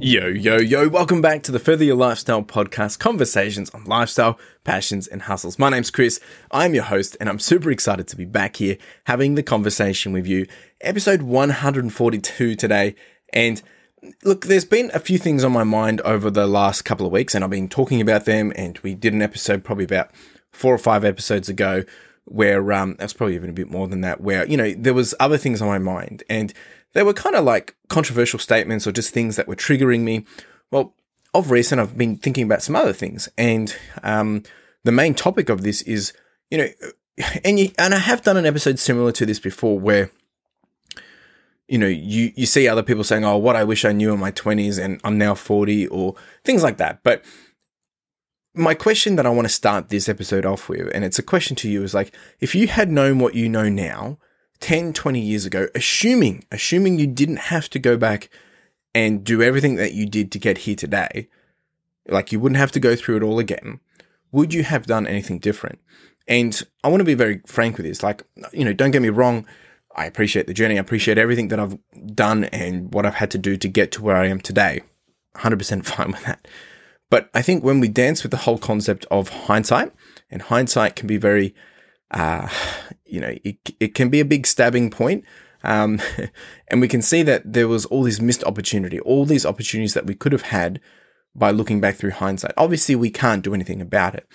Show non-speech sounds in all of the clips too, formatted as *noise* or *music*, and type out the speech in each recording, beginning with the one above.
Yo, yo, yo, welcome back to the Further Your Lifestyle podcast, conversations on lifestyle, passions, and hustles. My name's Chris. I'm your host, and I'm super excited to be back here having the conversation with you. Episode 142 today. And look, there's been a few things on my mind over the last couple of weeks, and I've been talking about them. And we did an episode probably about four or five episodes ago where, um, that's probably even a bit more than that, where, you know, there was other things on my mind. And they were kind of like controversial statements or just things that were triggering me. Well, of recent, I've been thinking about some other things, and um, the main topic of this is, you know, *sighs* and you, and I have done an episode similar to this before, where you know you you see other people saying, "Oh, what I wish I knew in my twenties, and I'm now forty, or things like that. But my question that I want to start this episode off with, and it's a question to you, is like, if you had known what you know now, 10, 20 years ago, assuming, assuming you didn't have to go back and do everything that you did to get here today, like you wouldn't have to go through it all again, would you have done anything different? And I want to be very frank with this. Like, you know, don't get me wrong. I appreciate the journey. I appreciate everything that I've done and what I've had to do to get to where I am today. 100% *laughs* fine with that. But I think when we dance with the whole concept of hindsight, and hindsight can be very uh, you know, it, it can be a big stabbing point. Um, *laughs* and we can see that there was all this missed opportunity, all these opportunities that we could have had by looking back through hindsight. Obviously, we can't do anything about it,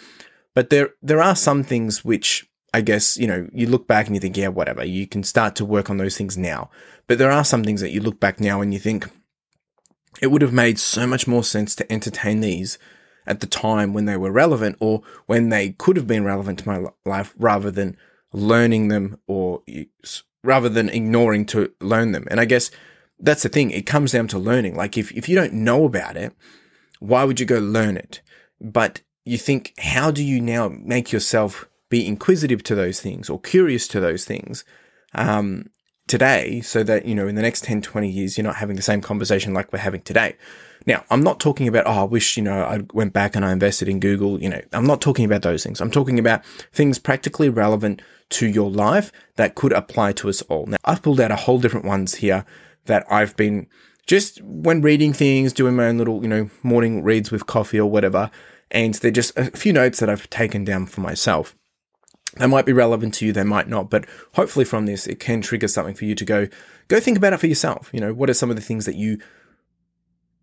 but there there are some things which I guess you know you look back and you think, yeah, whatever. You can start to work on those things now, but there are some things that you look back now and you think it would have made so much more sense to entertain these at the time when they were relevant or when they could have been relevant to my life rather than learning them or rather than ignoring to learn them. And I guess that's the thing. It comes down to learning. Like if, if you don't know about it, why would you go learn it? But you think, how do you now make yourself be inquisitive to those things or curious to those things? Um, today so that, you know, in the next 10, 20 years, you're not having the same conversation like we're having today. Now, I'm not talking about, oh, I wish, you know, I went back and I invested in Google. You know, I'm not talking about those things. I'm talking about things practically relevant to your life that could apply to us all. Now, I've pulled out a whole different ones here that I've been just when reading things, doing my own little, you know, morning reads with coffee or whatever. And they're just a few notes that I've taken down for myself. They might be relevant to you, they might not, but hopefully from this, it can trigger something for you to go, go think about it for yourself. You know, what are some of the things that you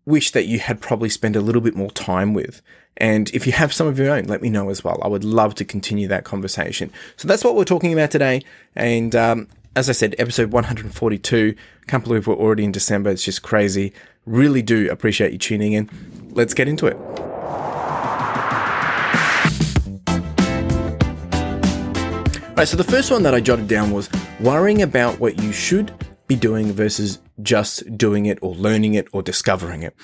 wish that you had probably spent a little bit more time with. And if you have some of your own, let me know as well. I would love to continue that conversation. So that's what we're talking about today. And um, as I said, episode 142. Can't believe we're already in December. It's just crazy. Really do appreciate you tuning in. Let's get into it. Right, so the first one that I jotted down was worrying about what you should be doing versus just doing it or learning it or discovering it.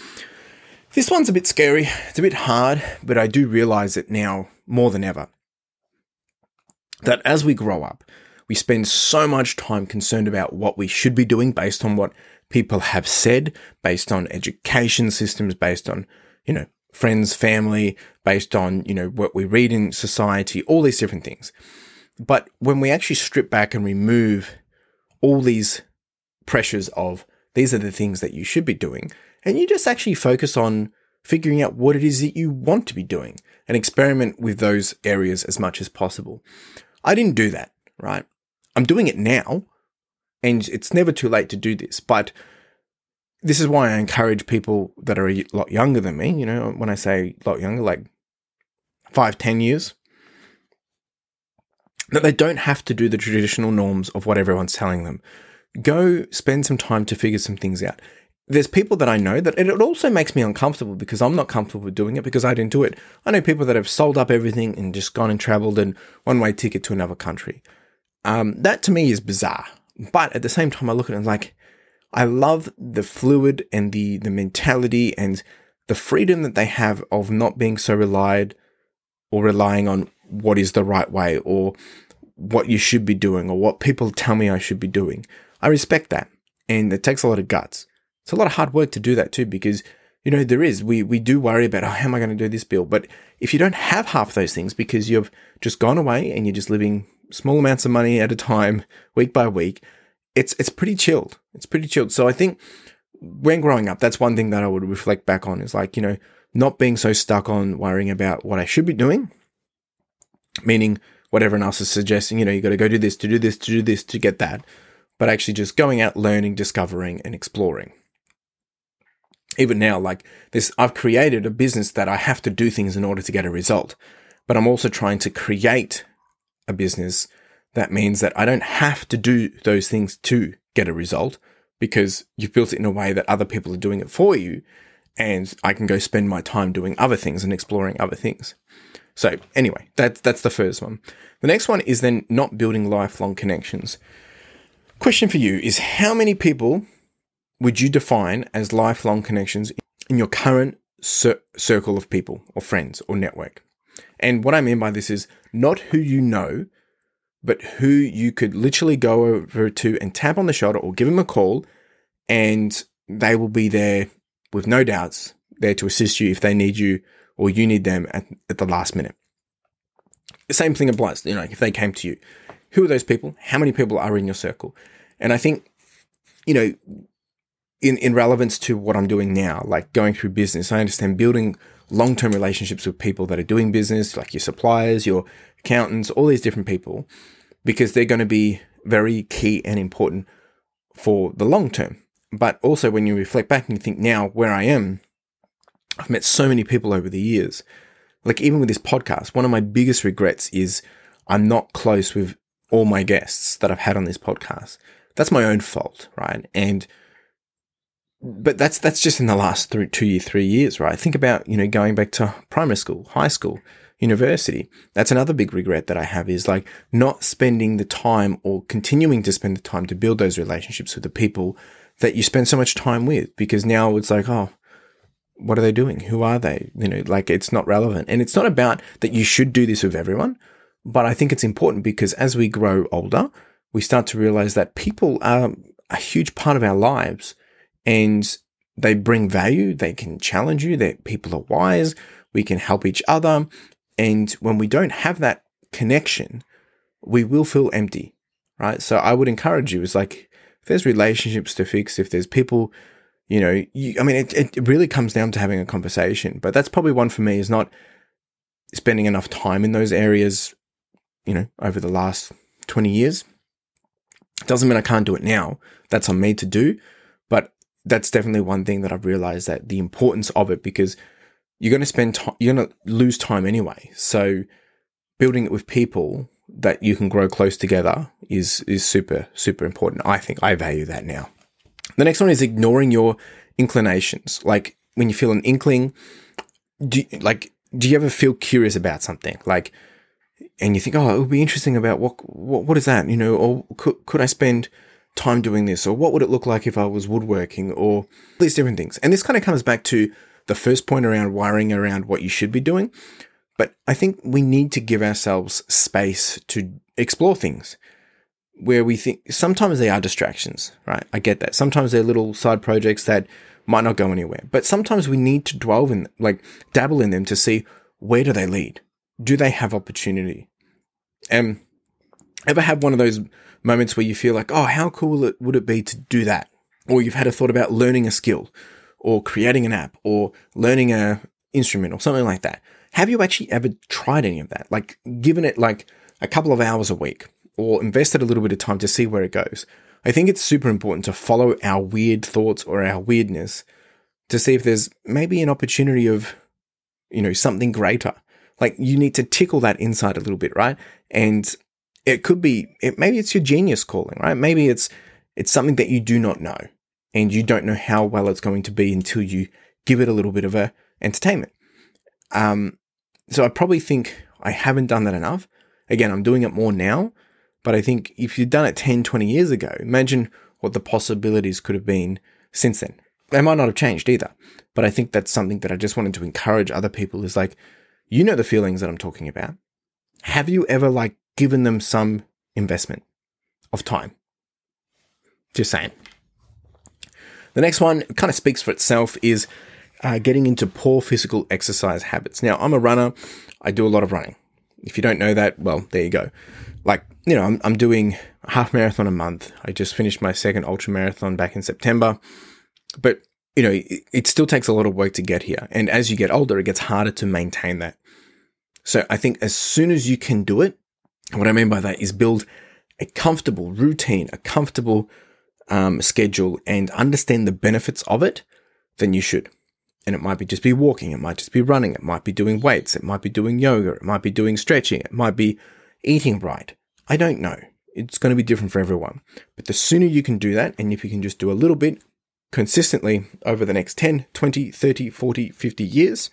This one's a bit scary, it's a bit hard, but I do realize it now more than ever. That as we grow up, we spend so much time concerned about what we should be doing based on what people have said, based on education systems, based on, you know, friends, family, based on, you know, what we read in society, all these different things. But when we actually strip back and remove all these pressures of these are the things that you should be doing. And you just actually focus on figuring out what it is that you want to be doing and experiment with those areas as much as possible. I didn't do that, right? I'm doing it now and it's never too late to do this, but this is why I encourage people that are a lot younger than me, you know, when I say a lot younger, like five, ten years, that they don't have to do the traditional norms of what everyone's telling them go spend some time to figure some things out. There's people that I know that it also makes me uncomfortable because I'm not comfortable with doing it because I didn't do it. I know people that have sold up everything and just gone and traveled and one way ticket to another country. Um, that to me is bizarre. But at the same time, I look at it and like, I love the fluid and the the mentality and the freedom that they have of not being so relied or relying on what is the right way or what you should be doing or what people tell me I should be doing. I respect that. And it takes a lot of guts. It's a lot of hard work to do that too, because, you know, there is, we, we do worry about, oh, how am I going to do this bill? But if you don't have half those things because you've just gone away and you're just living small amounts of money at a time, week by week, it's, it's pretty chilled. It's pretty chilled. So I think when growing up, that's one thing that I would reflect back on is like, you know, not being so stuck on worrying about what I should be doing, meaning what everyone else is suggesting, you know, you got to go do this, to do this, to do this, to get that, but actually just going out, learning, discovering, and exploring. Even now, like this, I've created a business that I have to do things in order to get a result, but I'm also trying to create a business that means that I don't have to do those things to get a result because you've built it in a way that other people are doing it for you. And I can go spend my time doing other things and exploring other things. So anyway, that's that's the first one. The next one is then not building lifelong connections. Question for you is how many people would you define as lifelong connections in your current cir- circle of people or friends or network? And what I mean by this is not who you know, but who you could literally go over to and tap on the shoulder or give them a call, and they will be there with no doubts, there to assist you if they need you or you need them at, at the last minute. The same thing applies, you know, if they came to you. Who are those people? How many people are in your circle? And I think, you know, in, in relevance to what I'm doing now, like going through business, I understand building long term relationships with people that are doing business, like your suppliers, your accountants, all these different people, because they're going to be very key and important for the long term. But also, when you reflect back and you think now where I am, I've met so many people over the years. Like, even with this podcast, one of my biggest regrets is I'm not close with all my guests that I've had on this podcast. That's my own fault, right? And but that's that's just in the last three, two year, three years, right? Think about you know going back to primary school, high school, university. That's another big regret that I have is like not spending the time or continuing to spend the time to build those relationships with the people that you spend so much time with. Because now it's like, oh, what are they doing? Who are they? You know, like it's not relevant. And it's not about that you should do this with everyone, but I think it's important because as we grow older, we start to realize that people are a huge part of our lives and they bring value. They can challenge you. That people are wise. We can help each other. And when we don't have that connection, we will feel empty, right? So I would encourage you is like, if there's relationships to fix, if there's people, you know, you, I mean, it, it really comes down to having a conversation, but that's probably one for me is not spending enough time in those areas, you know, over the last 20 years. Doesn't mean I can't do it now. That's on me to do. But that's definitely one thing that I've realized that the importance of it because you're going to spend time, you're going to lose time anyway. So building it with people that you can grow close together is, is super, super important. I think I value that now. The next one is ignoring your inclinations. Like when you feel an inkling, do like, do you ever feel curious about something? Like, and you think, oh, it would be interesting about what, what, what is that? You know, or could, could I spend time doing this? Or what would it look like if I was woodworking or these different things? And this kind of comes back to the first point around wiring around what you should be doing. But I think we need to give ourselves space to explore things where we think sometimes they are distractions, right? I get that. Sometimes they're little side projects that might not go anywhere, but sometimes we need to dwell in, like dabble in them to see where do they lead? Do they have opportunity? And ever have one of those moments where you feel like, oh, how cool it, would it be to do that? Or you've had a thought about learning a skill or creating an app or learning a instrument or something like that. Have you actually ever tried any of that? Like given it like a couple of hours a week or invested a little bit of time to see where it goes. I think it's super important to follow our weird thoughts or our weirdness to see if there's maybe an opportunity of, you know, something greater. Like you need to tickle that inside a little bit, right? And it could be, it, maybe it's your genius calling, right? Maybe it's, it's something that you do not know and you don't know how well it's going to be until you give it a little bit of a entertainment. Um, so I probably think I haven't done that enough. Again, I'm doing it more now, but I think if you'd done it 10, 20 years ago, imagine what the possibilities could have been since then. They might not have changed either, but I think that's something that I just wanted to encourage other people is like, you know the feelings that I'm talking about. Have you ever like given them some investment of time? Just saying. The next one kind of speaks for itself is uh, getting into poor physical exercise habits. Now, I'm a runner. I do a lot of running. If you don't know that, well, there you go. Like, you know, I'm, I'm doing a half marathon a month. I just finished my second ultra marathon back in September. But, you know, it, it still takes a lot of work to get here. And as you get older, it gets harder to maintain that. So I think as soon as you can do it, what I mean by that is build a comfortable routine, a comfortable um, schedule, and understand the benefits of it, then you should. And it might be just be walking, it might just be running, it might be doing weights, it might be doing yoga, it might be doing stretching, it might be eating right. I don't know. It's going to be different for everyone. But the sooner you can do that, and if you can just do a little bit consistently over the next 10, 20, 30, 40, 50 years,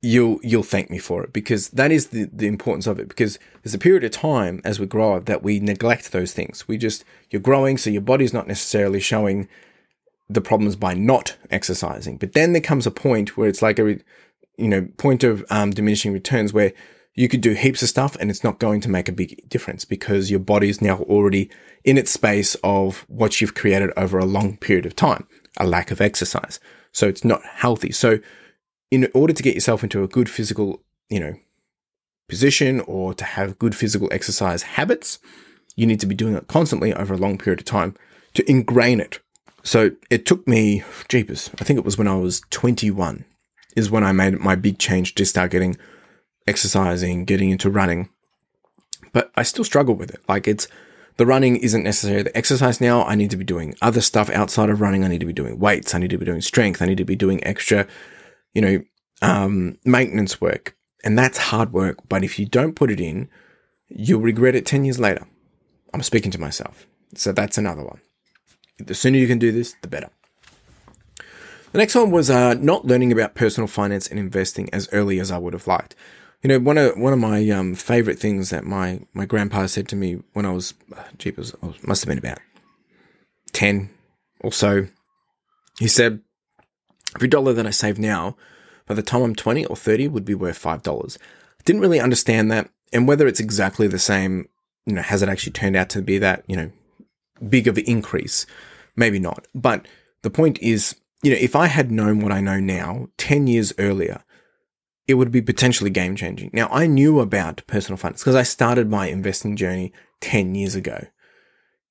you'll you'll thank me for it because that is the, the importance of it because there's a period of time as we grow up that we neglect those things we just you're growing so your body's not necessarily showing the problems by not exercising but then there comes a point where it's like a you know point of um, diminishing returns where you could do heaps of stuff and it's not going to make a big difference because your body is now already in its space of what you've created over a long period of time a lack of exercise so it's not healthy so in order to get yourself into a good physical, you know, position or to have good physical exercise habits, you need to be doing it constantly over a long period of time to ingrain it. So it took me, jeepers, I think it was when I was 21 is when I made my big change to start getting exercising, getting into running. But I still struggle with it. Like it's, the running isn't necessarily the exercise now. I need to be doing other stuff outside of running. I need to be doing weights. I need to be doing strength. I need to be doing extra you know, um, maintenance work. And that's hard work. But if you don't put it in, you'll regret it 10 years later. I'm speaking to myself. So that's another one. The sooner you can do this, the better. The next one was uh, not learning about personal finance and investing as early as I would have liked. You know, one of one of my um, favorite things that my my grandpa said to me when I was, uh, jeepers, I must have been about ten or so. He said, Every dollar that I save now, by the time I'm 20 or 30, would be worth $5. I didn't really understand that. And whether it's exactly the same, you know, has it actually turned out to be that, you know, big of an increase? Maybe not. But the point is, you know, if I had known what I know now 10 years earlier, it would be potentially game changing. Now, I knew about personal finance because I started my investing journey 10 years ago.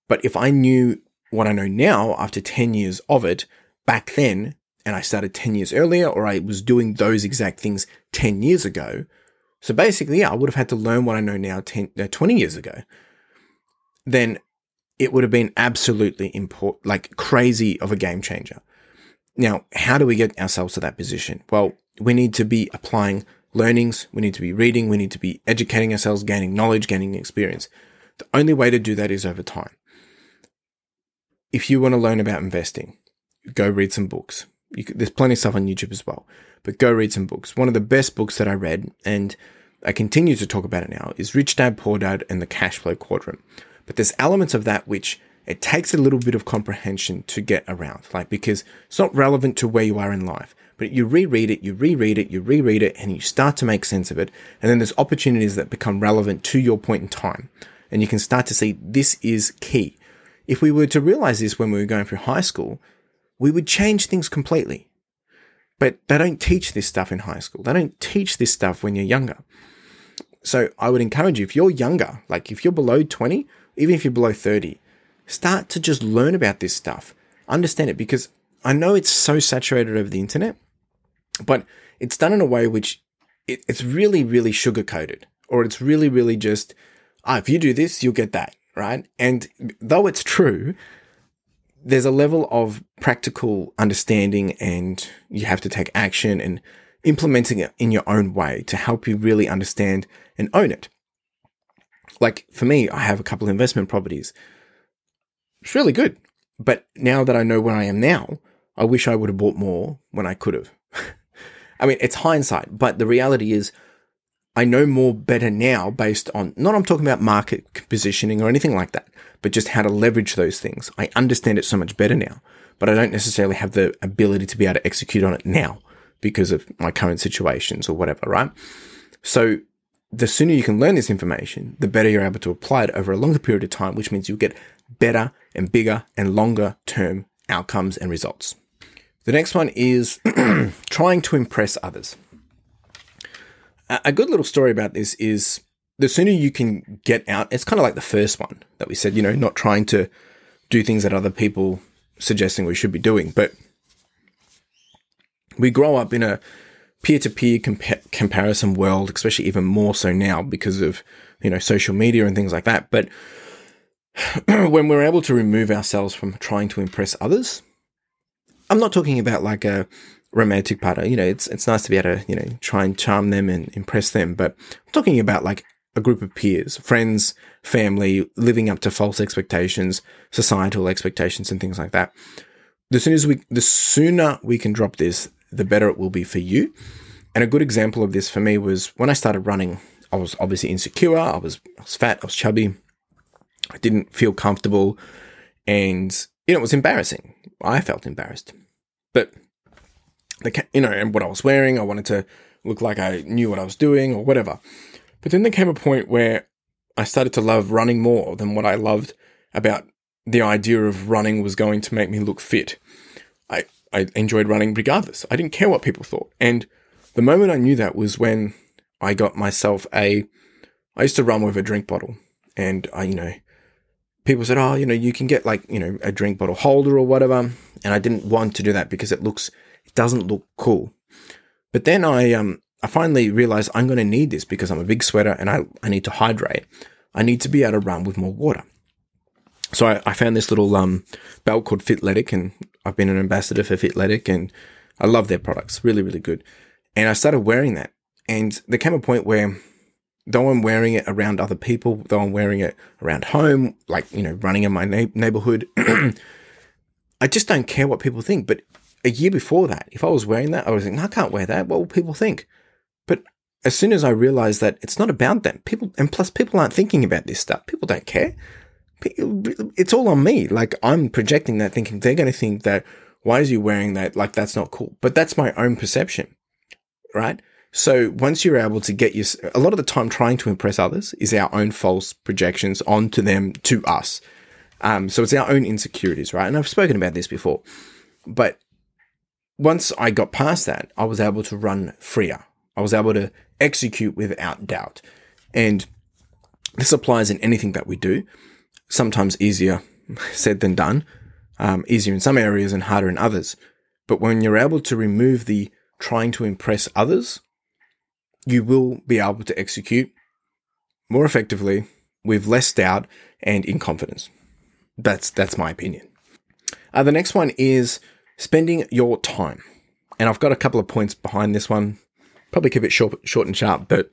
But if I knew what I know now after 10 years of it back then, and I started 10 years earlier, or I was doing those exact things 10 years ago. So basically, yeah, I would have had to learn what I know now 10, uh, 20 years ago. Then it would have been absolutely important, like crazy of a game changer. Now, how do we get ourselves to that position? Well, we need to be applying learnings. We need to be reading. We need to be educating ourselves, gaining knowledge, gaining experience. The only way to do that is over time. If you want to learn about investing, go read some books could, there's plenty of stuff on YouTube as well, but go read some books. One of the best books that I read, and I continue to talk about it now, is Rich Dad Poor Dad and the Cash Flow Quadrant. But there's elements of that which it takes a little bit of comprehension to get around, like because it's not relevant to where you are in life. But you reread it, you reread it, you reread it, and you start to make sense of it. And then there's opportunities that become relevant to your point in time. And you can start to see this is key. If we were to realize this when we were going through high school, we would change things completely. But they don't teach this stuff in high school. They don't teach this stuff when you're younger. So I would encourage you, if you're younger, like if you're below 20, even if you're below 30, start to just learn about this stuff. Understand it because I know it's so saturated over the internet, but it's done in a way which it, it's really, really sugar coated, or it's really, really just, ah, if you do this, you'll get that, right? And though it's true, there's a level of practical understanding and you have to take action and implementing it in your own way to help you really understand and own it. Like for me, I have a couple of investment properties. It's really good. But now that I know where I am now, I wish I would have bought more when I could have. *laughs* I mean, it's hindsight, but the reality is I know more better now based on not I'm talking about market positioning or anything like that, but just how to leverage those things. I understand it so much better now, but I don't necessarily have the ability to be able to execute on it now because of my current situations or whatever, right? So the sooner you can learn this information, the better you're able to apply it over a longer period of time, which means you'll get better and bigger and longer term outcomes and results. The next one is *clears throat* trying to impress others a good little story about this is the sooner you can get out, it's kind of like the first one that we said, you know, not trying to do things that other people suggesting we should be doing. But we grow up in a peer to peer comparison world, especially even more so now because of, you know, social media and things like that. But *clears throat* when we're able to remove ourselves from trying to impress others, I'm not talking about like a romantic partner. You know, it's it's nice to be able to, you know, try and charm them and impress them, but I'm talking about like a group of peers, friends, family, living up to false expectations, societal expectations, and things like that. The sooner we, the sooner we can drop this, the better it will be for you. And a good example of this for me was when I started running. I was obviously insecure. I was, I was fat. I was chubby. I didn't feel comfortable, and you know it was embarrassing. I felt embarrassed, but the you know and what I was wearing, I wanted to look like I knew what I was doing or whatever. But then there came a point where I started to love running more than what I loved about the idea of running was going to make me look fit. I, enjoyed running regardless. I didn't care what people thought. And the moment I knew that was when I got myself a, I used to run with a drink bottle and I, you know, people said, oh, you know, you can get like, you know, a drink bottle holder or whatever. And I didn't want to do that because it looks, it doesn't look cool. But then I, um, I finally realized I'm going to need this because I'm a big sweater and I, I need to hydrate. I need to be able to run with more water. So I, I found this little um, belt called Fitletic and I've been an ambassador for Fitletic and I love their products. Really, really good. And I started wearing that. And there came a point where though I'm wearing it around other people, though I'm wearing it around home, like, you know, running in my na- neighborhood, *clears throat* I just don't care what people think. But a year before that, if I was wearing that, I was like, no, I can't wear that. What will people think? But as soon as I realized that it's not about them, people, and plus people aren't thinking about this stuff. People don't care. It's all on me. Like I'm projecting that thinking they're going to think that, why is he wearing that? Like that's not cool. But that's my own perception, right? So once you're able to get your, a lot of the time trying to impress others is our own false projections onto them, to us. Um, so it's our own insecurities, right? And I've spoken about this before, but once I got past that, I was able to run freer. I was able to execute without doubt. And this applies in anything that we do. Sometimes easier said than done, um, easier in some areas and harder in others. But when you're able to remove the trying to impress others, you will be able to execute more effectively with less doubt and in confidence. That's that's my opinion. Uh, the next one is spending your time, and I've got a couple of points behind this one probably keep it short, short and sharp. But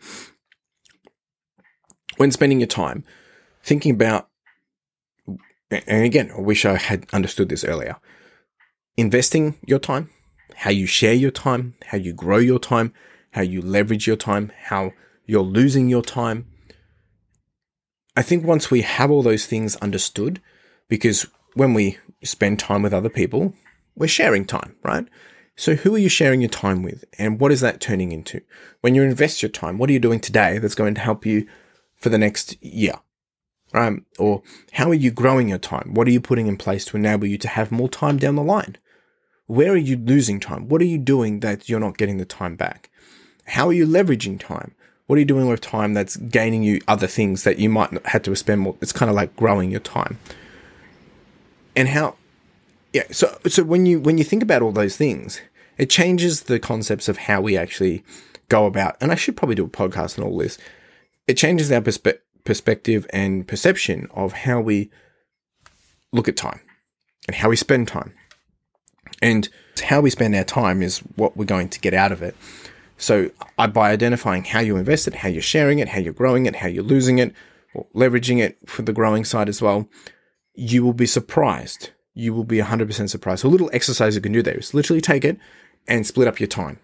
when spending your time, thinking about, and again, I wish I had understood this earlier, investing your time, how you share your time, how you grow your time, how you leverage your time, how you're losing your time. I think once we have all those things understood, because when we spend time with other people, we're sharing time, right? So, who are you sharing your time with, and what is that turning into? When you invest your time, what are you doing today that's going to help you for the next year? Um, or how are you growing your time? What are you putting in place to enable you to have more time down the line? Where are you losing time? What are you doing that you're not getting the time back? How are you leveraging time? What are you doing with time that's gaining you other things that you might not have to spend more? It's kind of like growing your time. And how yeah, so so when you when you think about all those things, it changes the concepts of how we actually go about. And I should probably do a podcast on all this. It changes our perspe- perspective and perception of how we look at time and how we spend time. And how we spend our time is what we're going to get out of it. So, by identifying how you invest it, how you're sharing it, how you're growing it, how you're losing it, or leveraging it for the growing side as well, you will be surprised you will be 100% surprised. So a little exercise you can do there is literally take it and split up your time,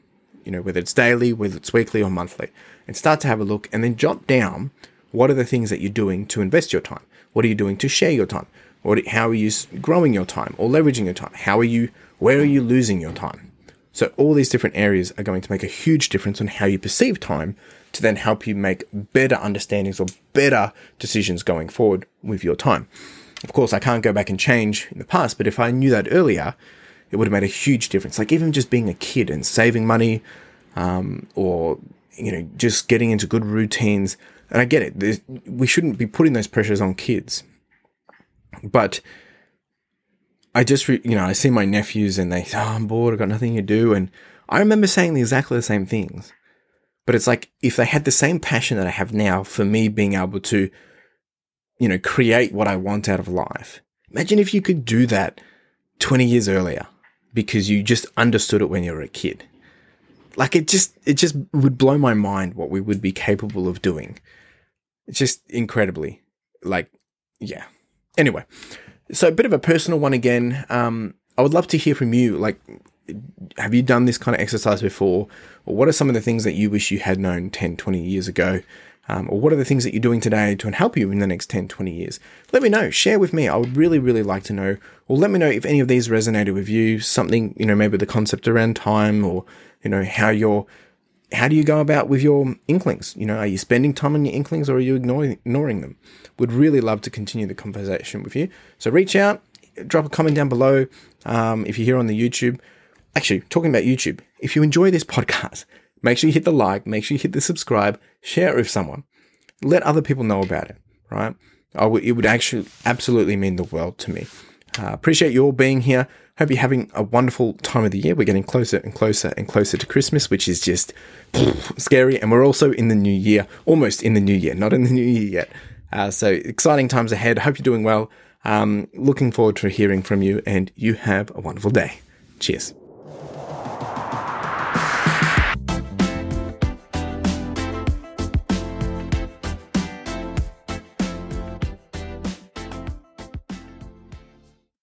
you know, whether it's daily, whether it's weekly or monthly, and start to have a look and then jot down what are the things that you're doing to invest your time? What are you doing to share your time? What, how are you growing your time or leveraging your time? How are you, where are you losing your time? So all these different areas are going to make a huge difference on how you perceive time to then help you make better understandings or better decisions going forward with your time. Of course, I can't go back and change in the past, but if I knew that earlier, it would have made a huge difference. Like even just being a kid and saving money, um, or you know, just getting into good routines. And I get it. We shouldn't be putting those pressures on kids, but I just, re- you know, I see my nephews and they oh, I'm bored, I've got nothing to do. And I remember saying exactly the same things. But it's like if they had the same passion that I have now for me being able to, you know, create what I want out of life. Imagine if you could do that 20 years earlier because you just understood it when you were a kid. Like it just, it just would blow my mind what we would be capable of doing. It's just incredibly like, yeah. Anyway, so a bit of a personal one again. Um, I would love to hear from you. Like, have you done this kind of exercise before? Or what are some of the things that you wish you had known 10, 20 years ago? Um, or what are the things that you're doing today to help you in the next 10, 20 years? Let me know. Share with me. I would really, really like to know. Or let me know if any of these resonated with you. Something, you know, maybe the concept around time or, you know, how you're, how do you go about with your inklings? You know, are you spending time on your inklings or are you ignoring, them? Would really love to continue the conversation with you. So reach out, drop a comment down below. Um, if you're here on the YouTube, actually, talking about YouTube, if you enjoy this *laughs* podcast, make sure you hit the like, make sure you hit the subscribe, share it with someone, let other people know about it, right? it would actually absolutely mean the world to me. Uh, appreciate you all being here. Hope you're having a wonderful time of the year. We're getting closer and closer and closer to Christmas, which is just scary. And we're also in the new year, almost in the new year, not in the new year yet. Uh, so exciting times ahead. Hope you're doing well. Um, looking forward to hearing from you, and you have a wonderful day. Cheers.